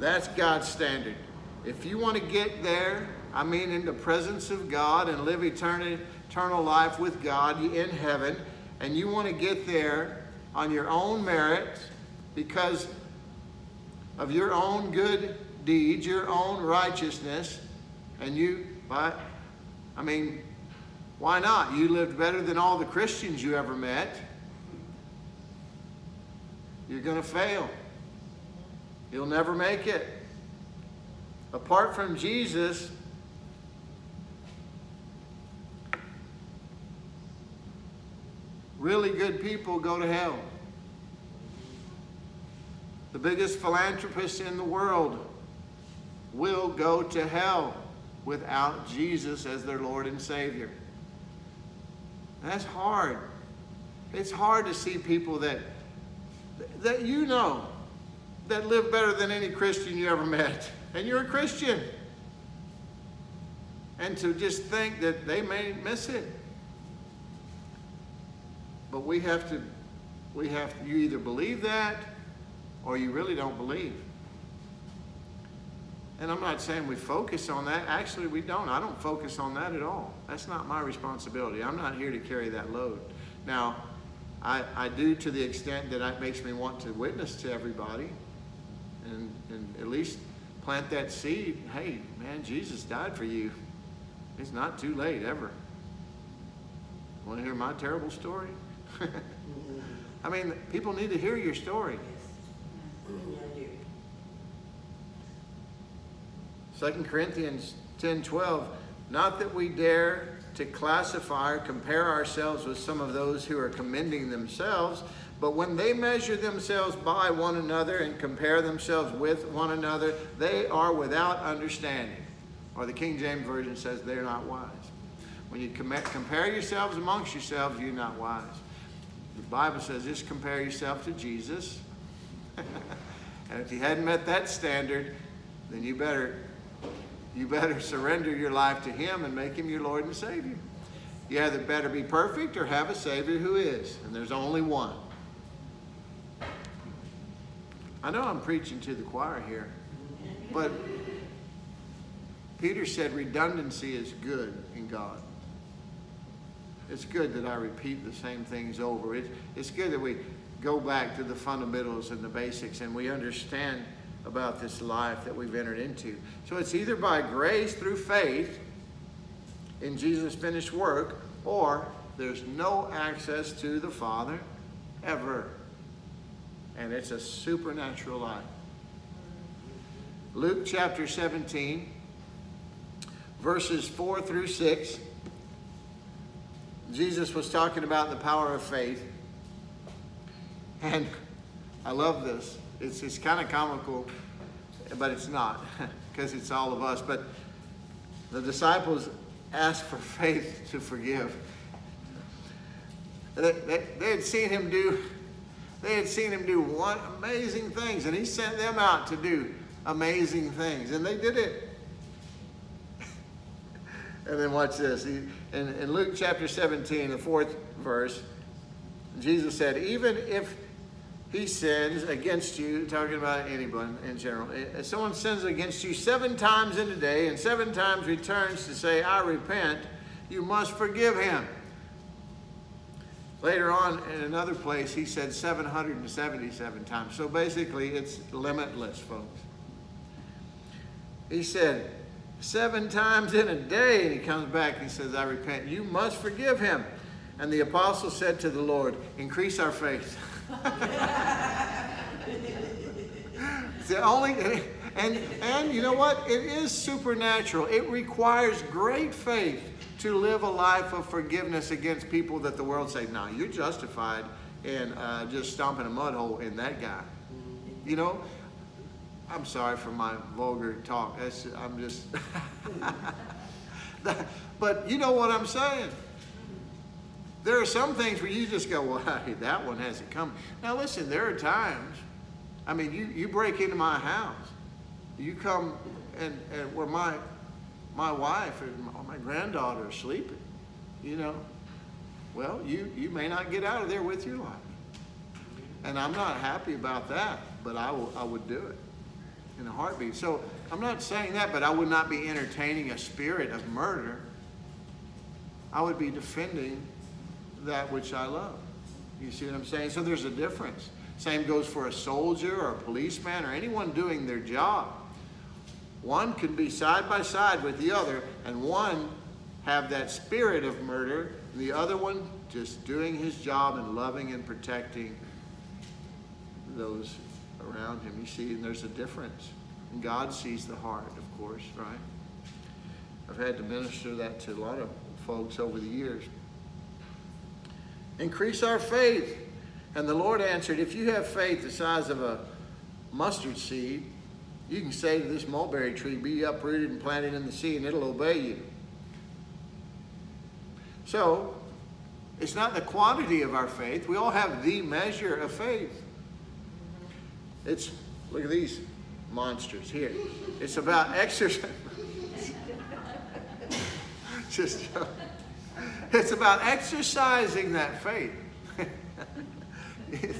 Speaker 1: That's God's standard. If you want to get there, I mean, in the presence of God and live eternity eternal life with God in heaven, and you want to get there on your own merit because of your own good deeds, your own righteousness, and you, but, I mean, why not? You lived better than all the Christians you ever met. You're going to fail. You'll never make it. Apart from Jesus, really good people go to hell. The biggest philanthropists in the world will go to hell without Jesus as their Lord and Savior. That's hard. it's hard to see people that that you know that live better than any Christian you ever met, and you're a Christian. And to just think that they may miss it. But we have to, we have to, you either believe that or you really don't believe. And I'm not saying we focus on that. Actually, we don't. I don't focus on that at all. That's not my responsibility. I'm not here to carry that load. Now, I, I do to the extent that it makes me want to witness to everybody and, and at least plant that seed. Hey, man, Jesus died for you. It's not too late ever. Want to hear my terrible story? I mean, people need to hear your story. Second Corinthians 10 12, not that we dare to classify or compare ourselves with some of those who are commending themselves, but when they measure themselves by one another and compare themselves with one another, they are without understanding. Or the King James Version says they're not wise. When you compare yourselves amongst yourselves, you're not wise. The Bible says just compare yourself to Jesus. and if you hadn't met that standard, then you better you better surrender your life to him and make him your Lord and Savior. You either better be perfect or have a Savior who is, and there's only one. I know I'm preaching to the choir here, but Peter said redundancy is good in God. It's good that I repeat the same things over. It, it's good that we go back to the fundamentals and the basics and we understand about this life that we've entered into. So it's either by grace through faith in Jesus' finished work, or there's no access to the Father ever. And it's a supernatural life. Luke chapter 17, verses 4 through 6. Jesus was talking about the power of faith. And I love this. It's, it's kind of comical, but it's not, because it's all of us. But the disciples asked for faith to forgive. They, they, they had seen him do, they had seen him do one amazing things, and he sent them out to do amazing things, and they did it. and then watch this. He, in, in Luke chapter 17, the fourth verse, Jesus said, Even if he sins against you, talking about anyone in general, if someone sins against you seven times in a day and seven times returns to say, I repent, you must forgive him. Later on, in another place, he said 777 times. So basically, it's limitless, folks. He said, seven times in a day, and he comes back and he says, I repent. You must forgive him. And the apostle said to the Lord, Increase our faith. it's the only, and, and you know what? It is supernatural. It requires great faith to live a life of forgiveness against people that the world say, no, you're justified in uh, just stomping a mud hole in that guy. You know, I'm sorry for my vulgar talk. That's, I'm just, but you know what I'm saying. There are some things where you just go, well, hey, that one hasn't come. Now listen, there are times, I mean, you, you break into my house. You come and, and where my, my wife and my granddaughter are sleeping, you know. Well, you, you may not get out of there with your life. And I'm not happy about that, but I, will, I would do it in a heartbeat. So I'm not saying that, but I would not be entertaining a spirit of murder. I would be defending that which I love. You see what I'm saying? So there's a difference. Same goes for a soldier or a policeman or anyone doing their job. One can be side by side with the other, and one have that spirit of murder, and the other one just doing his job and loving and protecting those around him. You see, and there's a difference. And God sees the heart, of course, right? I've had to minister that to a lot of folks over the years. Increase our faith. And the Lord answered, If you have faith the size of a mustard seed, you can say to this mulberry tree, Be uprooted and planted in the sea, and it'll obey you. So, It's not the quantity of our faith. We all have the measure of faith. It's, look at these monsters here. It's about exercise. Just, it's about exercising that faith.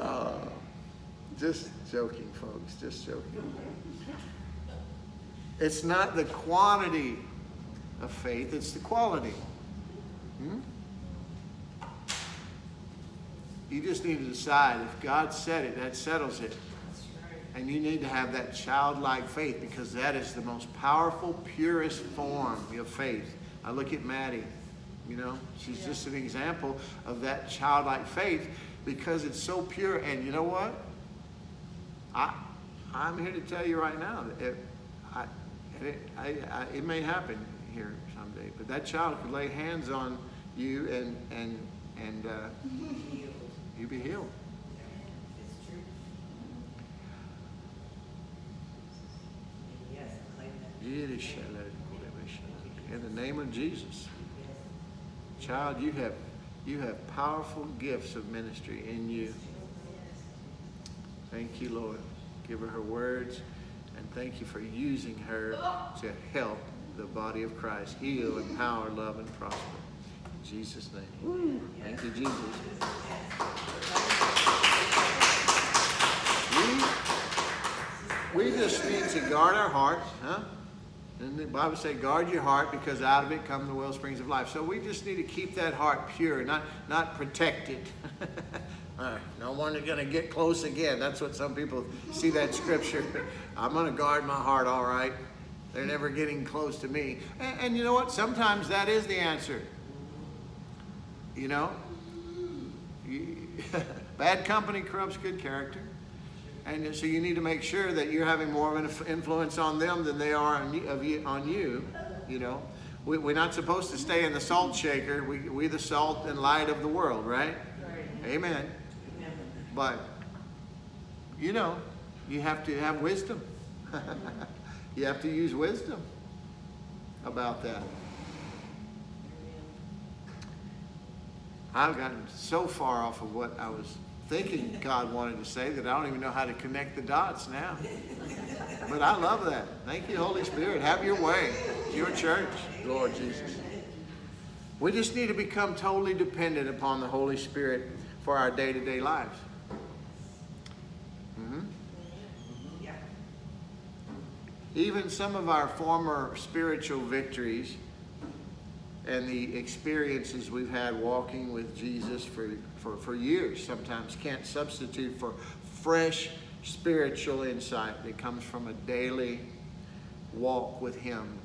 Speaker 1: oh, just joking, folks. Just joking. It's not the quantity of faith, it's the quality. Hmm? You just need to decide if God said it, that settles it. And you need to have that childlike faith because that is the most powerful, purest form of faith. I look at Maddie, you know, she's yeah. just an example of that childlike faith because it's so pure. And you know what? I, I'm here to tell you right now that it, I, it, I, I, it may happen here someday, but that child could lay hands on you and, and, and uh, you be healed. In the name of Jesus. Child, you have you have powerful gifts of ministry in you. Thank you, Lord. Give her her words, and thank you for using her to help the body of Christ heal, empower, love, and prosper. In Jesus' name. Thank you, Jesus. We, we just need to guard our hearts, huh? And the Bible says, guard your heart because out of it come the well springs of life. So we just need to keep that heart pure, not, not protected. right, no one is going to get close again. That's what some people see that scripture. I'm going to guard my heart, all right. They're never getting close to me. And, and you know what? Sometimes that is the answer. You know? Bad company corrupts good character. And so you need to make sure that you're having more of an influence on them than they are on you, on you, you know. We, are not supposed to stay in the salt shaker. We, we the salt and light of the world, right? right. Amen. But, you know, you have to have wisdom. you have to use wisdom about that. I've gotten so far off of what I was thinking God wanted to say that I don't even know how to connect the dots now. But I love that. Thank you, Holy Spirit. Have your way. your church, Lord Jesus. We just need to become totally dependent upon the Holy Spirit for our day to day lives. Mm-hmm. Even some of our former spiritual victories and the experiences we've had walking with Jesus for, for, for years sometimes can't substitute for fresh spiritual insight that comes from a daily walk with Him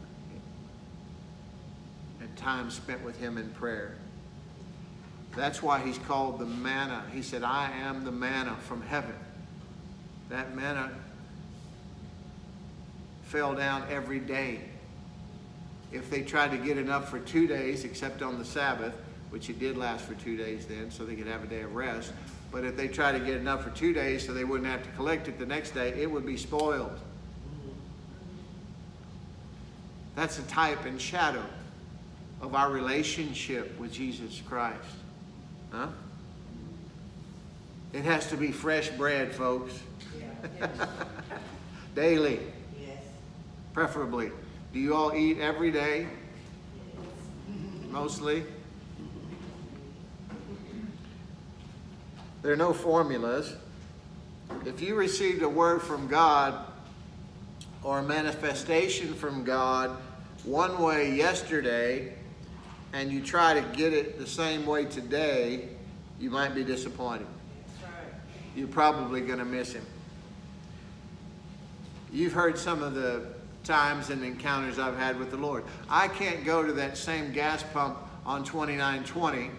Speaker 1: and time spent with Him in prayer. That's why He's called the manna. He said, I am the manna from heaven. That manna fell down every day if they tried to get enough for two days, except on the Sabbath, which it did last for two days then, so they could have a day of rest. But if they tried to get enough for two days so they wouldn't have to collect it the next day, it would be spoiled. That's a type and shadow of our relationship with Jesus Christ. Huh? It has to be fresh bread, folks. Daily. Yes. Preferably. Do you all eat every day? Mostly? There are no formulas. If you received a word from God or a manifestation from God one way yesterday and you try to get it the same way today, you might be disappointed. You're probably going to miss him. You've heard some of the times and encounters I've had with the Lord. I can't go to that same gas pump on 2920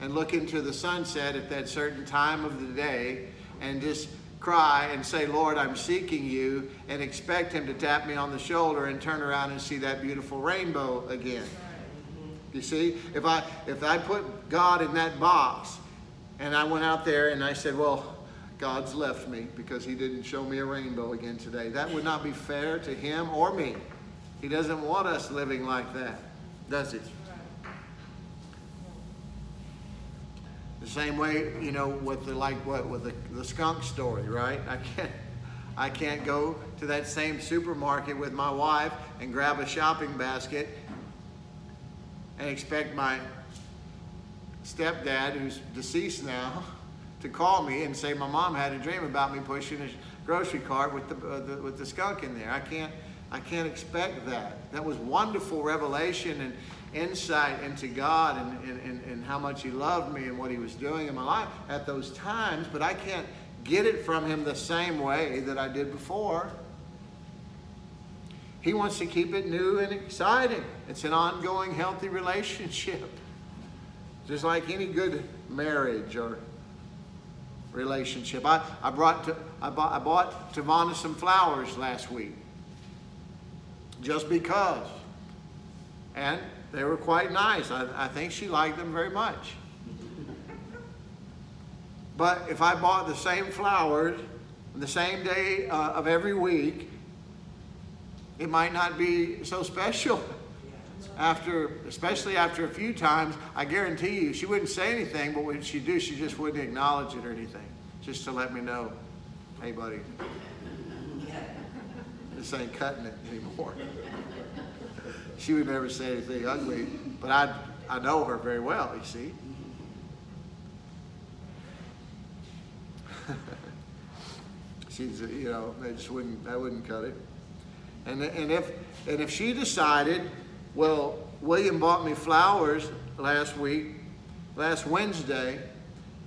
Speaker 1: and look into the sunset at that certain time of the day and just cry and say, Lord, I'm seeking you, and expect Him to tap me on the shoulder and turn around and see that beautiful rainbow again. You see, if I if I put God in that box and I went out there and I said, Well, God's left me because he didn't show me a rainbow again today. That would not be fair to him or me. He doesn't want us living like that. does it? The same way, you know, with the like what with the, the skunk story, right? I can't I can't go to that same supermarket with my wife and grab a shopping basket and expect my stepdad, who's deceased now, to call me and say my mom had a dream about me pushing a grocery cart with the, uh, the with the skunk in there. I can't I can't expect that. That was wonderful revelation and insight into God and, and, and, how much He loved me and what He was doing in my life at those times, but I can't get it from Him the same way that I did before. He wants to keep it new and exciting. It's an ongoing, healthy relationship. Just like any good marriage or relationship. I, I, brought to, I, bought, I bought Tavana some flowers last week just because. And they were quite nice. I, I think she liked them very much. But if I bought the same flowers the same day uh, of every week, it might not be so special. After, especially after a few times, I guarantee you, she wouldn't say anything, but when she do, she just wouldn't acknowledge it or anything, just to let me know, hey, buddy, this ain't cutting it anymore. She would never say anything ugly, but I, I know her very well, you see. She's, you know, they just wouldn't, that wouldn't cut it. And, and, if, and if she decided, well, William bought me flowers last week, last Wednesday,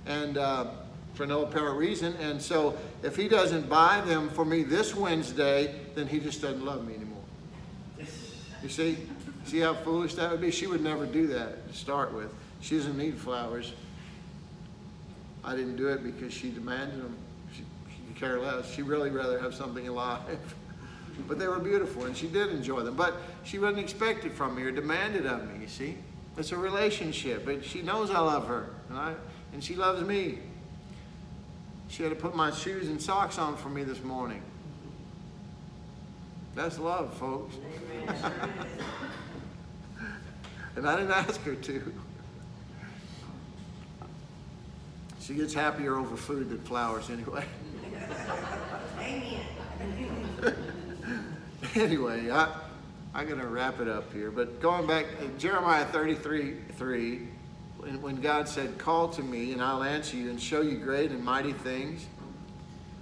Speaker 1: and uh, for no apparent reason, and so if he doesn't buy them for me this Wednesday, then he just doesn't love me anymore. You see? See how foolish that would be? She would never do that to start with. She doesn't need flowers. I didn't do it because she demanded them. She, she could care less. She'd really rather have something alive. but they were beautiful, and she did enjoy them. But she wasn't expected from me or demanded of me, you see? It's a relationship, but she knows I love her, and, I, and she loves me. She had to put my shoes and socks on for me this morning. That's love, folks. and I didn't ask her to. She gets happier over food than flowers anyway. anyway, I, I'm going to wrap it up here. But going back, to Jeremiah 33 3, when, when God said, Call to me and I'll answer you and show you great and mighty things,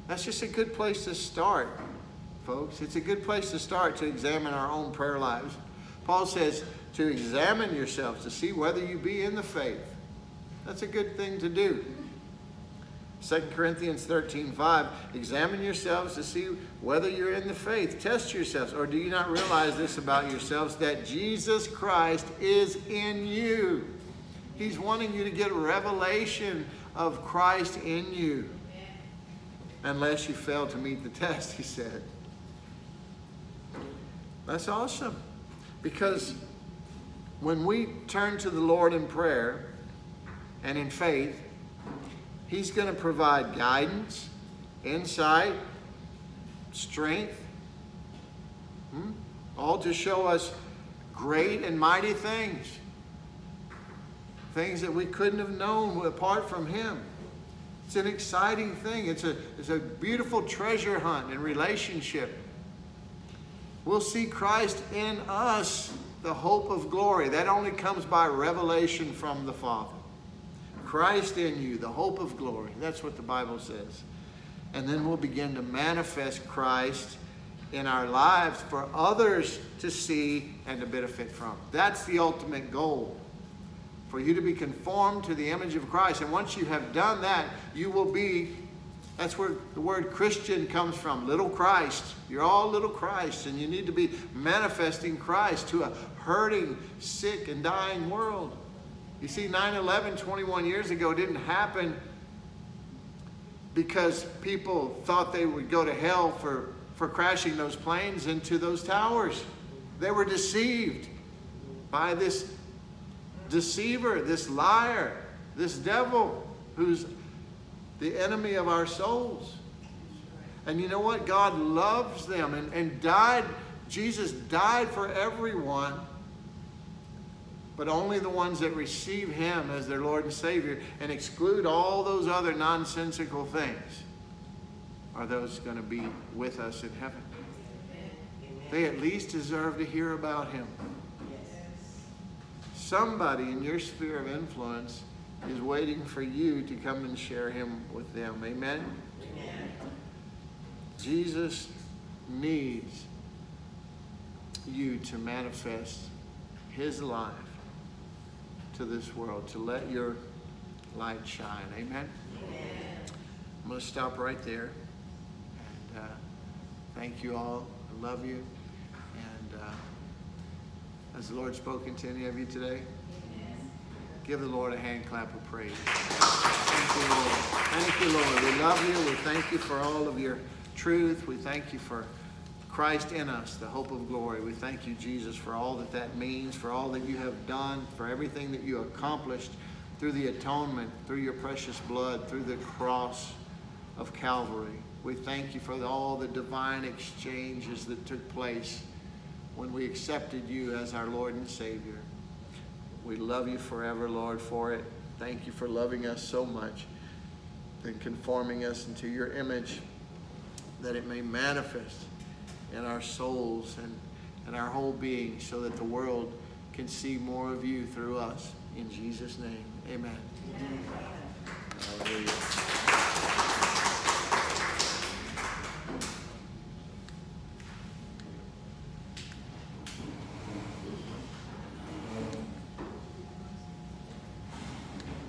Speaker 1: that's just a good place to start, folks. It's a good place to start to examine our own prayer lives. Paul says to examine yourselves to see whether you be in the faith. That's a good thing to do. 2 Corinthians 13, 5, examine yourselves to see whether you're in the faith. Test yourselves. Or do you not realize this about yourselves, that Jesus Christ is in you? He's wanting you to get a revelation of Christ in you. Unless you fail to meet the test, he said. That's awesome. Because when we turn to the Lord in prayer and in faith, He's going to provide guidance, insight, strength, hmm? all to show us great and mighty things. Things that we couldn't have known apart from Him. It's an exciting thing. It's a, it's a beautiful treasure hunt in relationship. We'll see Christ in us, the hope of glory. That only comes by revelation from the Father. Christ in you, the hope of glory. That's what the Bible says. And then we'll begin to manifest Christ in our lives for others to see and to benefit from. That's the ultimate goal. For you to be conformed to the image of Christ. And once you have done that, you will be, that's where the word Christian comes from, little Christ. You're all little Christ, and you need to be manifesting Christ to a hurting, sick, and dying world. You see, 9 11 21 years ago didn't happen because people thought they would go to hell for, for crashing those planes into those towers. They were deceived by this deceiver, this liar, this devil who's the enemy of our souls. And you know what? God loves them and, and died. Jesus died for everyone but only the ones that receive Him as their Lord and Savior and exclude all those other nonsensical things are those going to be with us in heaven. They at least deserve to hear about Him. Somebody in your sphere of influence is waiting for you to come and share Him with them. Amen? Amen. Jesus needs you to manifest His life to this world, to let your light shine. Amen? Amen. I'm going to stop right there. And uh, thank you all. I love you. And uh, has the Lord spoken to any of you today? Give the Lord a hand clap of praise. Thank you, Lord. Thank you, Lord. We love you. We thank you for all of your truth. We thank you for Christ in us, the hope of glory. We thank you, Jesus, for all that that means, for all that you have done, for everything that you accomplished through the atonement, through your precious blood, through the cross of Calvary. We thank you for all the divine exchanges that took place when we accepted you as our Lord and Savior. We love you forever, Lord, for it. Thank you for loving us so much and conforming us into your image that it may manifest in our souls and, and our whole being so that the world can see more of you through us. In Jesus' name, amen. amen. Hallelujah.